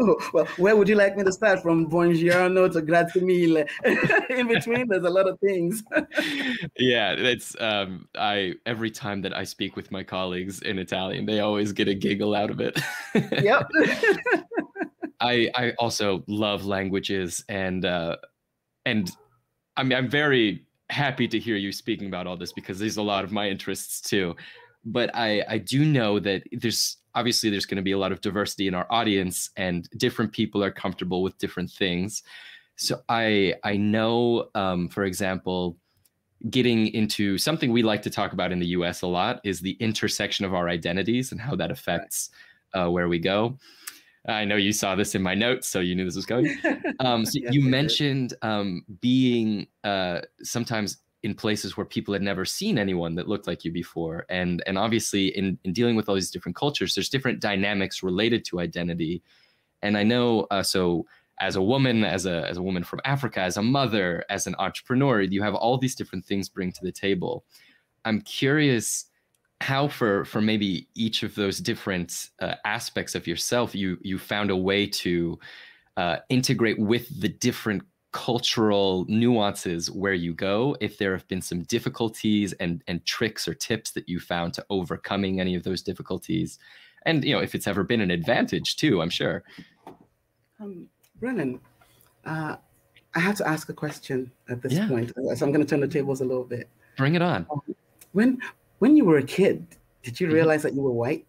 Oh, well, where would you like me to start from buongiorno to grazie mille? [laughs] In between, there's a lot of things. [laughs] yeah, it's um, I every time that I speak with my colleagues in Italian, they always get a giggle out of it. yep. [laughs] I I also love languages and uh, and I mean I'm very happy to hear you speaking about all this because there's a lot of my interests too. But I I do know that there's obviously there's going to be a lot of diversity in our audience and different people are comfortable with different things. So i i know um, for example getting into something we like to talk about in the us a lot is the intersection of our identities and how that affects uh, where we go. I know you saw this in my notes so you knew this was going. [laughs] Um, so yes, you mentioned um, being uh, sometimes in places where people had never seen anyone that looked like you before. And and obviously in in dealing with all these different cultures there's different dynamics related to identity. And i know uh, so as a woman as a as a woman from africa as a mother as an entrepreneur you have all these different things bring to the table. I'm curious how for for maybe each of those different uh, aspects of yourself you you found a way to uh, integrate with the different cultural nuances where you go if there have been some difficulties and and tricks or tips that you found to overcoming any of those difficulties and you know if it's ever been an advantage too i'm sure um, brennan uh, i have to ask a question at this yeah. point so i'm going to turn the tables a little bit bring it on um, when when you were a kid did you mm-hmm. realize mm-hmm. that you were white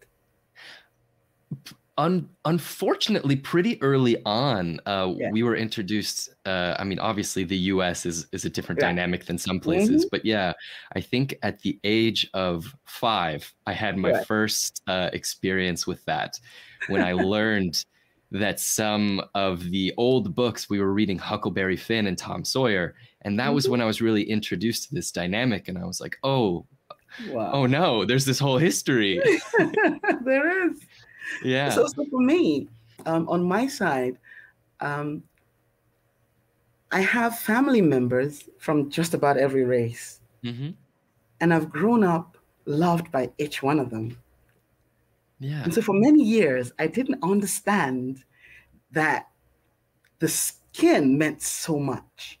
Un- unfortunately, pretty early on, uh, yeah. we were introduced. Uh, I mean, obviously, the U.S. is is a different yeah. dynamic than some places, mm-hmm. but yeah, I think at the age of five, I had my yeah. first uh, experience with that when I learned that some of the old books we were reading, Huckleberry Finn and Tom Sawyer, and that mm-hmm. was when I was really introduced to this dynamic, and I was like, oh, wow. oh no, there's this whole history. [laughs] there is yeah. So, so for me, um, on my side, um, I have family members from just about every race. Mm-hmm. And I've grown up loved by each one of them. Yeah. And so for many years, I didn't understand that the skin meant so much.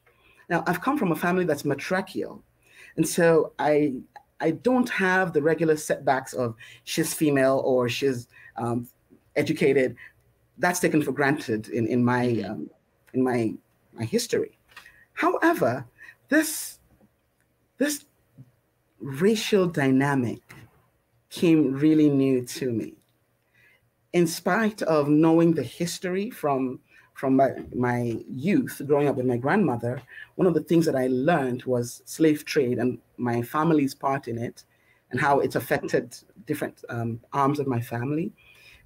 Now, I've come from a family that's matriarchal. And so I I don't have the regular setbacks of she's female or she's um, educated, that's taken for granted in, in my mm-hmm. um, in my my history. However, this this racial dynamic came really new to me. In spite of knowing the history from from my, my youth growing up with my grandmother, one of the things that I learned was slave trade and my family's part in it and how it's affected different um, arms of my family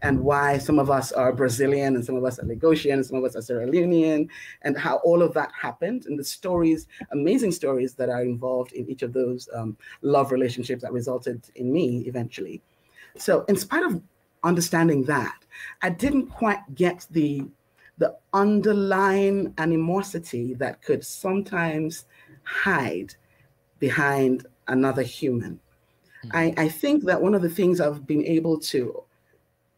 and why some of us are Brazilian and some of us are Lagosian and some of us are Sierra Leonean, and how all of that happened, and the stories, amazing stories that are involved in each of those um, love relationships that resulted in me eventually. So, in spite of understanding that, I didn't quite get the the underlying animosity that could sometimes hide behind another human. Mm-hmm. I, I think that one of the things I've been able to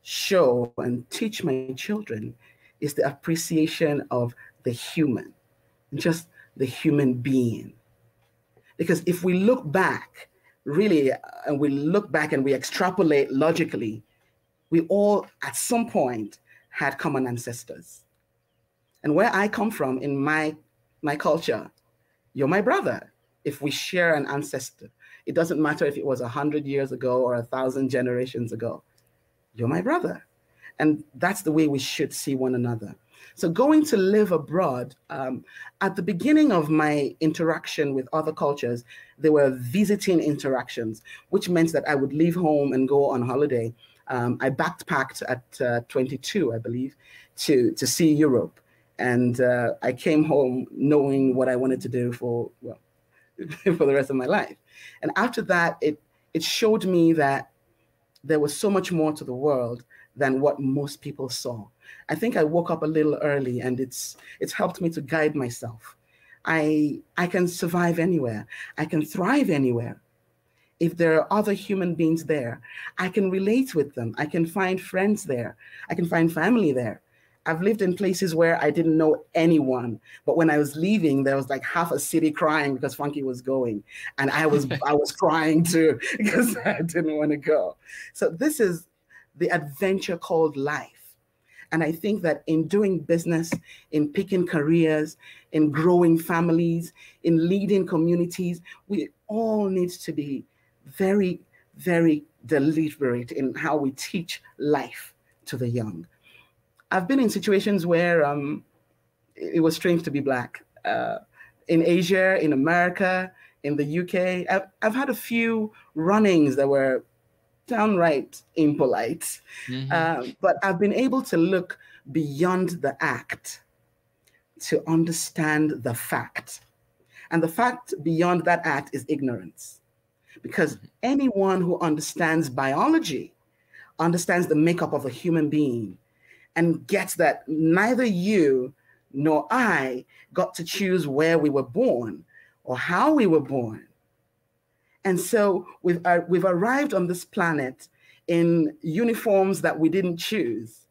show and teach my children is the appreciation of the human, just the human being. Because if we look back, really, and we look back and we extrapolate logically, we all at some point had common ancestors. And where I come from in my my culture, you're my brother. If we share an ancestor, it doesn't matter if it was a hundred years ago or a thousand generations ago. You're my brother. And that's the way we should see one another. So, going to live abroad, um, at the beginning of my interaction with other cultures, there were visiting interactions, which meant that I would leave home and go on holiday. Um, I backpacked at uh, 22, I believe, to, to see Europe. And uh, I came home knowing what I wanted to do for, well, [laughs] for the rest of my life. And after that, it, it showed me that there was so much more to the world than what most people saw. I think I woke up a little early and it's it's helped me to guide myself. I I can survive anywhere. I can thrive anywhere. If there are other human beings there, I can relate with them. I can find friends there. I can find family there. I've lived in places where I didn't know anyone, but when I was leaving, there was like half a city crying because Funke was going, and I was [laughs] I was crying too [laughs] because I didn't want to go. So this is the adventure called life, and I think that in doing business, in picking careers, in growing families, in leading communities, we all need to be very, very deliberate in how we teach life to the young I've been in situations where um, it was strange to be black. Uh, in Asia, in America, in the UK, I've, I've had a few runnings that were downright impolite. Mm-hmm. Uh, but I've been able to look beyond the act to understand the fact. And the fact beyond that act is ignorance. Because mm-hmm. anyone who understands biology understands the makeup of a human being and gets that neither you nor I got to choose where we were born or how we were born. And so we've, uh, we've arrived on this planet in uniforms that we didn't choose.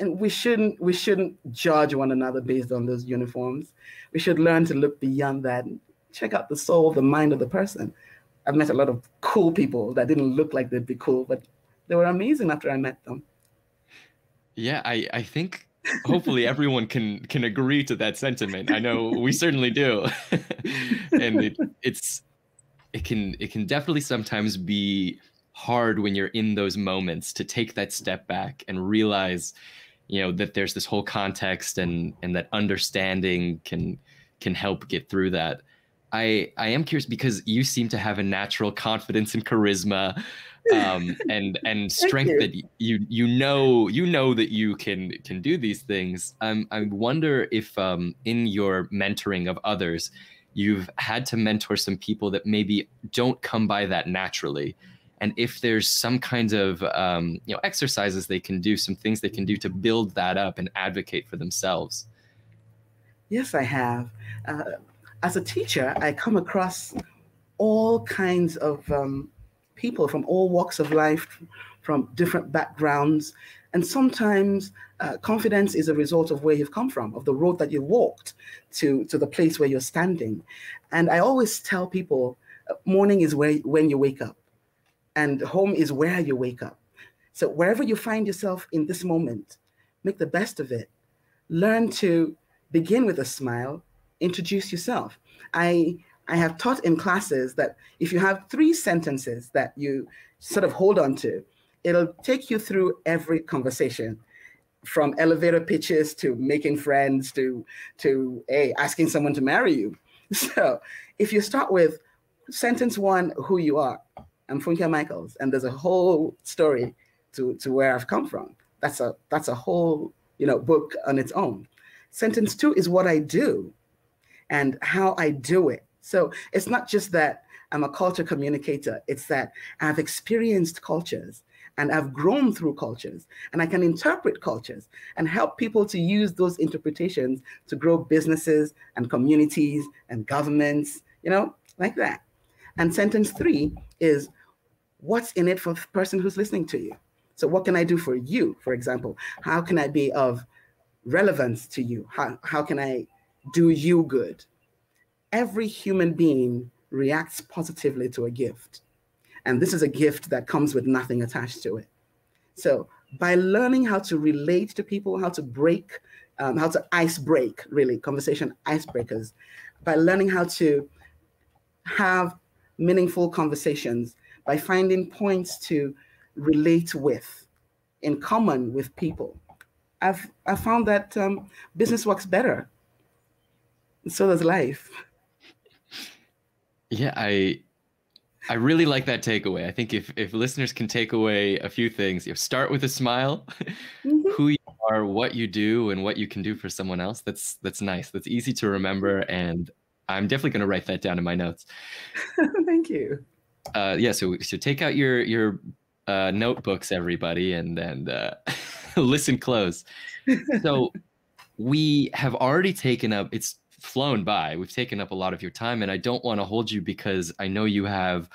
And we shouldn't, we shouldn't judge one another based on those uniforms. We should learn to look beyond that and check out the soul, the mind of the person. I've met a lot of cool people that didn't look like they'd be cool, but they were amazing after I met them. Yeah, I, I think [laughs] hopefully everyone can can agree to that sentiment. I know we certainly do. [laughs] and it, it's it can it can definitely sometimes be hard when you're in those moments to take that step back and realize you know that there's this whole context and and that understanding can can help get through that i i am curious because you seem to have a natural confidence and charisma um, and and [laughs] strength you. that you you know you know that you can can do these things. Um, I wonder if um, in your mentoring of others, you've had to mentor some people that maybe don't come by that naturally, and if there's some kinds of um, you know exercises they can do, some things they can do to build that up and advocate for themselves. Yes, I have. Uh, as a teacher, I come across all kinds of um, people from all walks of life, from different backgrounds. And sometimes uh, confidence is a result of where you've come from, of the road that you walked to, to the place where you're standing. And I always tell people uh, morning is where, when you wake up, and home is where you wake up. So wherever you find yourself in this moment, make the best of it. Learn to begin with a smile, introduce yourself. I I have taught in classes that if you have three sentences that you sort of hold on to, it'll take you through every conversation from elevator pitches to making friends to to hey, asking someone to marry you. [laughs] So if you start with sentence one, who you are, I'm Funke Michaels, and there's a whole story to, to where I've come from. That's a that's a whole you know book on its own. Sentence two is what I do and how I do it. So it's not just that I'm a culture communicator, it's that I've experienced cultures and I've grown through cultures and I can interpret cultures and help people to use those interpretations to grow businesses and communities and governments, you know, like that. And sentence three is what's in it for the person who's listening to you? So, what can I do for you, for example? How can I be of relevance to you? How, how can I do you good? Every human being reacts positively to a gift. And this is a gift that comes with nothing attached to it. So, by learning how to relate to people, how to break, um, how to ice break, really, conversation icebreakers, by learning how to have meaningful conversations, by finding points to relate with, in common with people. I've I found that um, business works better. So does life. [laughs] Yeah, I I really like that takeaway. I think if if listeners can take away a few things, you know, start with a smile, [laughs] mm-hmm. who you are, what you do, and what you can do for someone else. That's that's nice. That's easy to remember, and I'm definitely going to write that down in my notes. [laughs] Thank you. Uh, yeah, so so take out your your uh, notebooks, everybody, and then uh, [laughs] listen close. So we have already taken up. It's flown by. We've taken up a lot of your time, and I don't want to hold you because I know you have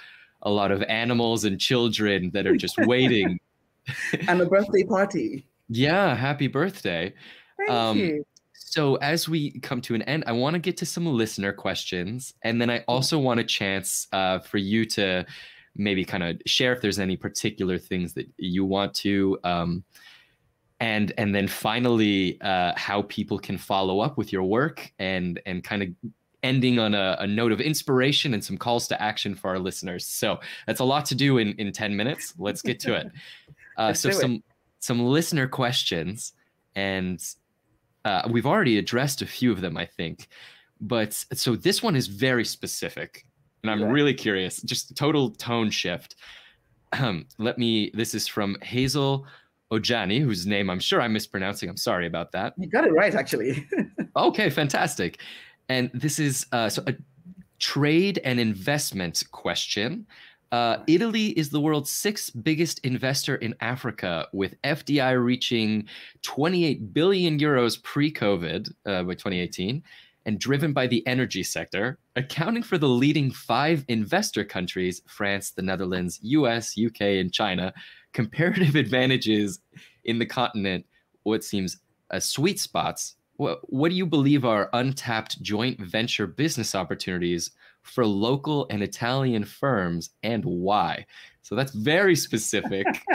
a lot of animals and children that are just waiting. [laughs] and a birthday party. Yeah, happy birthday. Thank um, you. So, as we come to an end, I want to get to some listener questions. And then I also want a chance uh, for you to maybe kind of share if there's any particular things that you want to. Um, and and then finally, uh, how people can follow up with your work and and kind of ending on a, a, note of inspiration and some calls to action for our listeners. So that's a lot to do in, in 10 minutes. Let's get to it. [laughs] Uh, so some it. some listener questions, and uh, we've already addressed a few of them, I think. But so this one is very specific, and I'm really curious. Just total tone shift. Um, [clears throat] let me. This is from Hazel Ojani, whose name I'm sure I'm mispronouncing. I'm sorry about that. You got it right, actually. [laughs] okay, fantastic. And this is uh, so a trade and investment question. Uh, Italy is the world's sixth biggest investor in Africa, with FDI reaching 28 billion euros pre COVID uh, by 2018 and driven by the energy sector, accounting for the leading five investor countries France, the Netherlands, US, UK, and China. Comparative [laughs] advantages in the continent, what seems a sweet spots. What, what do you believe are untapped joint venture business opportunities for local and Italian firms and why? So that's very specific. [laughs]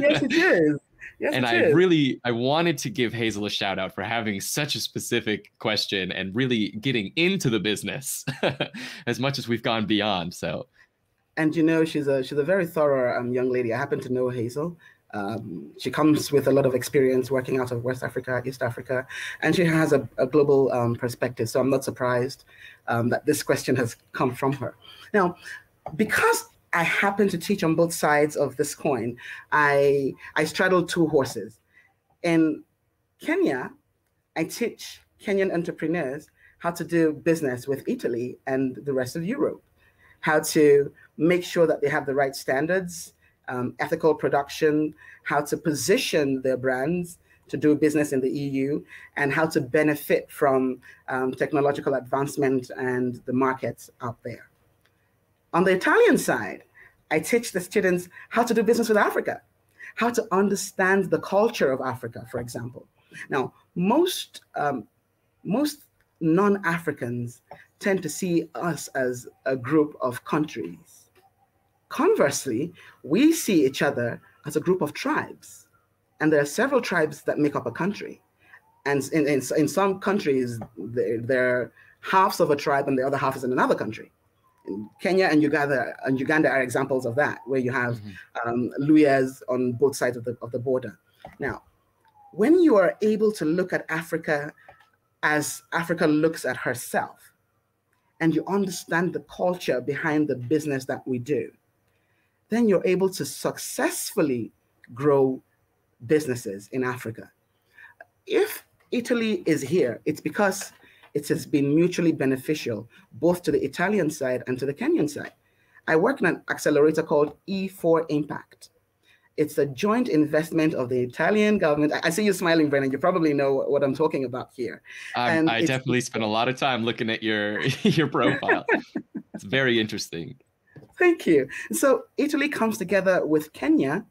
yes, it is. Yes, and I is. really I wanted to give Hazel a shout out for having such a specific question and really getting into the business [laughs] as much as we've gone beyond. So and you know she's a she's a very thorough um, young lady. I happen to know Hazel. Um, she comes with a lot of experience working out of West Africa, East Africa, and she has a, a global um, perspective. So I'm not surprised um, that this question has come from her. Now, because I happen to teach on both sides of this coin, I, I straddle two horses. In Kenya, I teach Kenyan entrepreneurs how to do business with Italy and the rest of Europe, how to make sure that they have the right standards um, ethical production, how to position their brands to do business in the EU, and how to benefit from um, technological advancement and the markets out there. On the Italian side, I teach the students how to do business with Africa, how to understand the culture of Africa, for example. Now, most um, most non-Africans tend to see us as a group of countries Conversely, we see each other as a group of tribes. And there are several tribes that make up a country. And in, in, in some countries, they're, they're halves of a tribe and the other half is in another country. In Kenya and Uganda, and Uganda are examples of that, where you have mm-hmm. um, Luyas on both sides of the, of the border. Now, when you are able to look at Africa as Africa looks at herself, and you understand the culture behind the business that we do, then you're able to successfully grow businesses in Africa. If Italy is here, it's because it has been mutually beneficial both to the Italian side and to the Kenyan side. I work in an accelerator called E4 Impact. It's a joint investment of the Italian government. I see you smiling, Brennan. You probably know what I'm talking about here. Um, I definitely spent a lot of time looking at your [laughs] your profile. it's very interesting. Thank you. So Italy comes together with Kenya,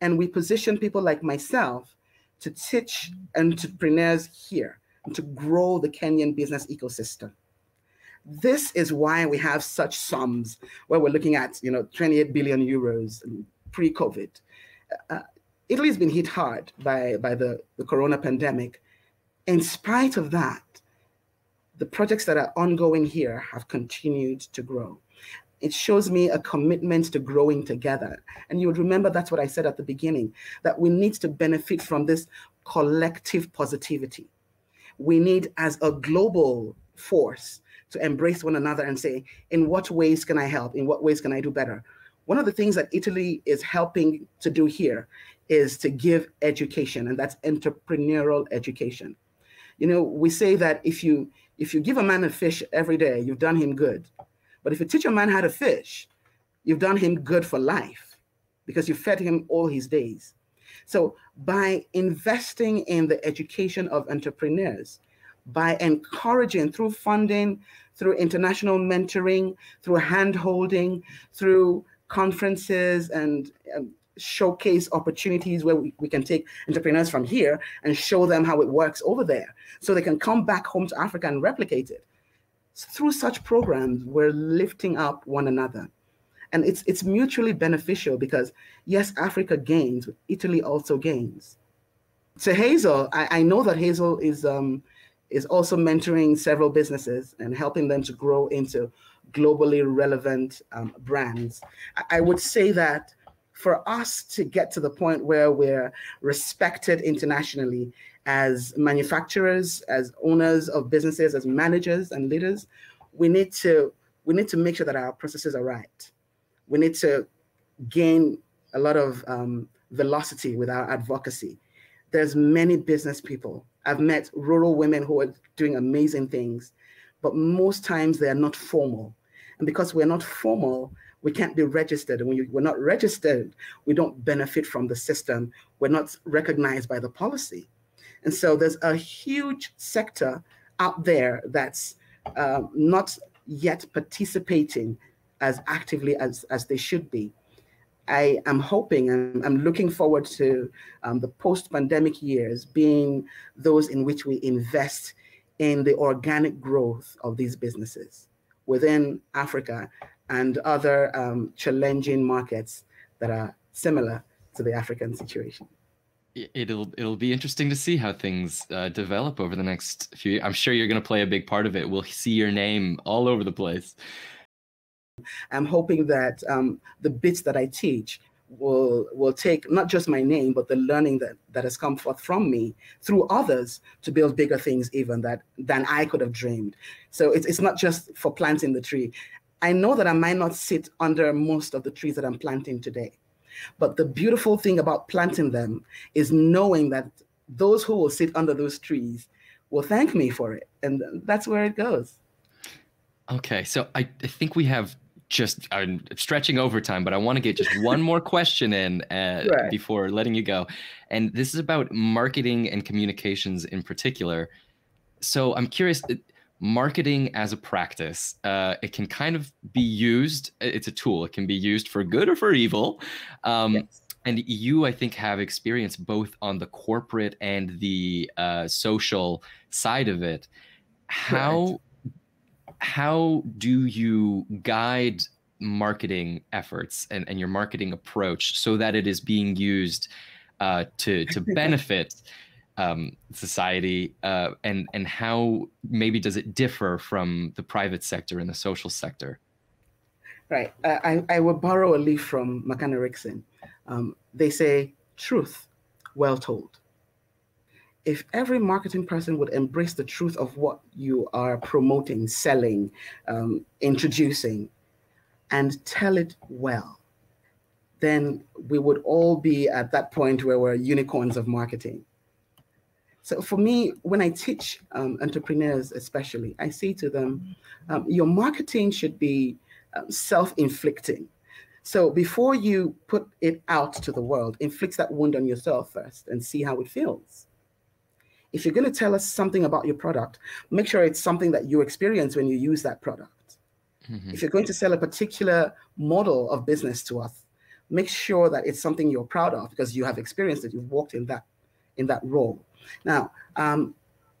and we position people like myself to teach entrepreneurs here and to grow the Kenyan business ecosystem. This is why we have such sums where we're looking at, you know, 28 billion euros pre-COVID. Uh, Italy's been hit hard by, by the, the corona pandemic. In spite of that, the projects that are ongoing here have continued to grow. It shows me a commitment to growing together. And you would remember that's what I said at the beginning that we need to benefit from this collective positivity. We need, as a global force, to embrace one another and say, in what ways can I help? In what ways can I do better? One of the things that Italy is helping to do here is to give education, and that's entrepreneurial education. You know, we say that if you if you give a man a fish every day, you've done him good. But if you teach a man how to fish, you've done him good for life because you fed him all his days. So by investing in the education of entrepreneurs, by encouraging through funding, through international mentoring, through hand holding, through conferences and um, showcase opportunities where we, we can take entrepreneurs from here and show them how it works over there so they can come back home to Africa and replicate it. through such programs, we're lifting up one another. And it's, it's mutually beneficial because, yes, Africa gains, but Italy also gains. So Hazel, I, I know that Hazel is, um, is also mentoring several businesses and helping them to grow into globally relevant um, brands. I, I would say that for us to get to the point where we're respected internationally as manufacturers, as owners of businesses, as managers and leaders, we need to we need to make sure that our processes are right we need to gain a lot of um, velocity with our advocacy. There's many business people. I've met rural women who are doing amazing things, but most times they are not formal. And because we're not formal, we can't be registered. And when you, we're not registered, we don't benefit from the system. We're not recognized by the policy. And so there's a huge sector out there that's uh, not yet participating as actively as, as they should be. I am hoping and I'm looking forward to um, the post pandemic years being those in which we invest in the organic growth of these businesses within Africa and other um, challenging markets that are similar to the African situation. It'll it'll be interesting to see how things uh, develop over the next few. I'm sure you're going to play a big part of it. We'll see your name all over the place. I'm hoping that um, the bits that I teach will will take not just my name but the learning that that has come forth from me through others to build bigger things even that than I could have dreamed. So it's it's not just for planting the tree. I know that I might not sit under most of the trees that I'm planting today. But the beautiful thing about planting them is knowing that those who will sit under those trees will thank me for it. And that's where it goes. Okay, so I, I think we have just I'm stretching overtime, but I want to get just one more question in uh, [laughs] right. before letting you go. And this is about marketing and communications in particular. So I'm curious, marketing as a practice, uh, it can kind of be used. It's a tool. It can be used for good or for evil. Um, yes. And you, I think, have experience both on the corporate and the uh, social side of it. How right how do you guide marketing efforts and, and your marketing approach so that it is being used uh, to to [laughs] benefit um, society uh, and and how maybe does it differ from the private sector and the social sector? Right. I, I will borrow a leaf from McCann Erickson. Um, they say truth well told if every marketing person would embrace the truth of what you are promoting, selling, um, introducing, and tell it well, then we would all be at that point where we're unicorns of marketing. So for me, when I teach um, entrepreneurs, especially, I say to them, um, your marketing should be um, self-inflicting. So before you put it out to the world, inflict that wound on yourself first and see how it feels. If you're going to tell us something about your product, make sure it's something that you experience when you use that product. Mm-hmm. If you're going to sell a particular model of business to us, make sure that it's something you're proud of because you have experienced it, you've walked in that in that role. Now, um,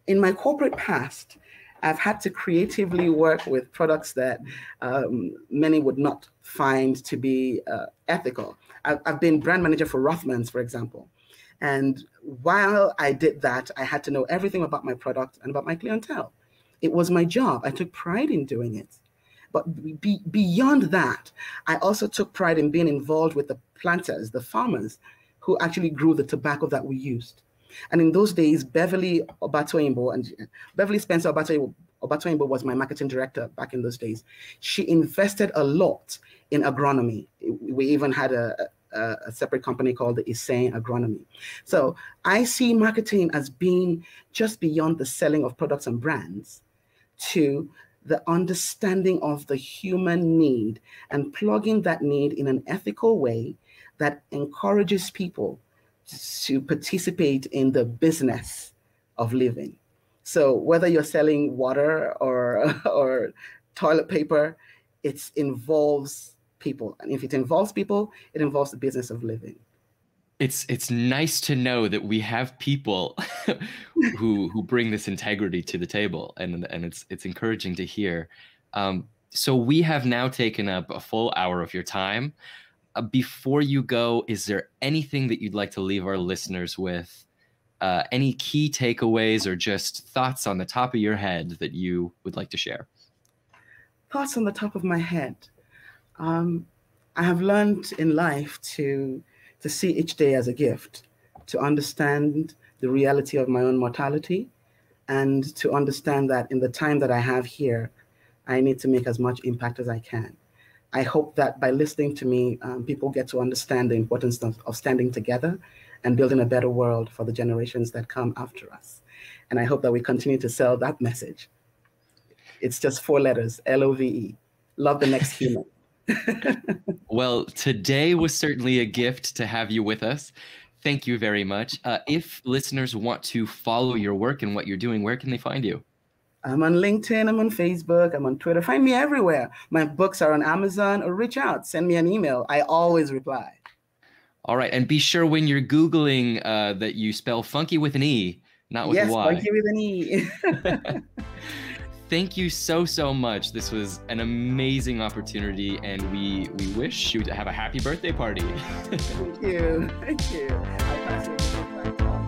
in my corporate past, I've had to creatively work with products that um, many would not find to be uh, ethical. I've, I've, been brand manager for Rothmans, for example. And while I did that, I had to know everything about my product and about my clientele. It was my job. I took pride in doing it. But be, beyond that, I also took pride in being involved with the planters, the farmers who actually grew the tobacco that we used. And in those days, Beverly Obatoyimbo and Beverly Spencer Obatoyimbo, Obatoyimbo was my marketing director back in those days. She invested a lot in agronomy. We even had a, a, separate company called the Isane Agronomy. So I see marketing as being just beyond the selling of products and brands to the understanding of the human need and plugging that need in an ethical way that encourages people to participate in the business of living. So whether you're selling water or [laughs] or toilet paper, it involves people. And if it involves people, it involves the business of living. It's it's nice to know that we have people [laughs] who who bring this integrity to the table, and and it's it's encouraging to hear. Um, so we have now taken up a full hour of your time uh, before you go, is there anything that you'd like to leave our listeners with? Uh, any key takeaways or just thoughts on the top of your head that you would like to share? Thoughts on the top of my head. Um, I have learned in life to to see each day as a gift, to understand the reality of my own mortality, and to understand that in the time that I have here, I need to make as much impact as I can. I hope that by listening to me, um, people get to understand the importance of, of standing together and building a better world for the generations that come after us. And I hope that we continue to sell that message. It's just four letters L O V E. Love the next human. [laughs] well, today was certainly a gift to have you with us. Thank you very much. Uh, if listeners want to follow your work and what you're doing, where can they find you? I'm on LinkedIn, I'm on Facebook, I'm on Twitter. Find me everywhere. My books are on Amazon or reach out, send me an email. I always reply. All right. And be sure when you're Googling uh, that you spell funky with an E, not with yes, a Y. Funky with an E. [laughs] [laughs] thank you so so much. This was an amazing opportunity, and we we wish you to have a happy birthday party. [laughs] thank you, thank you.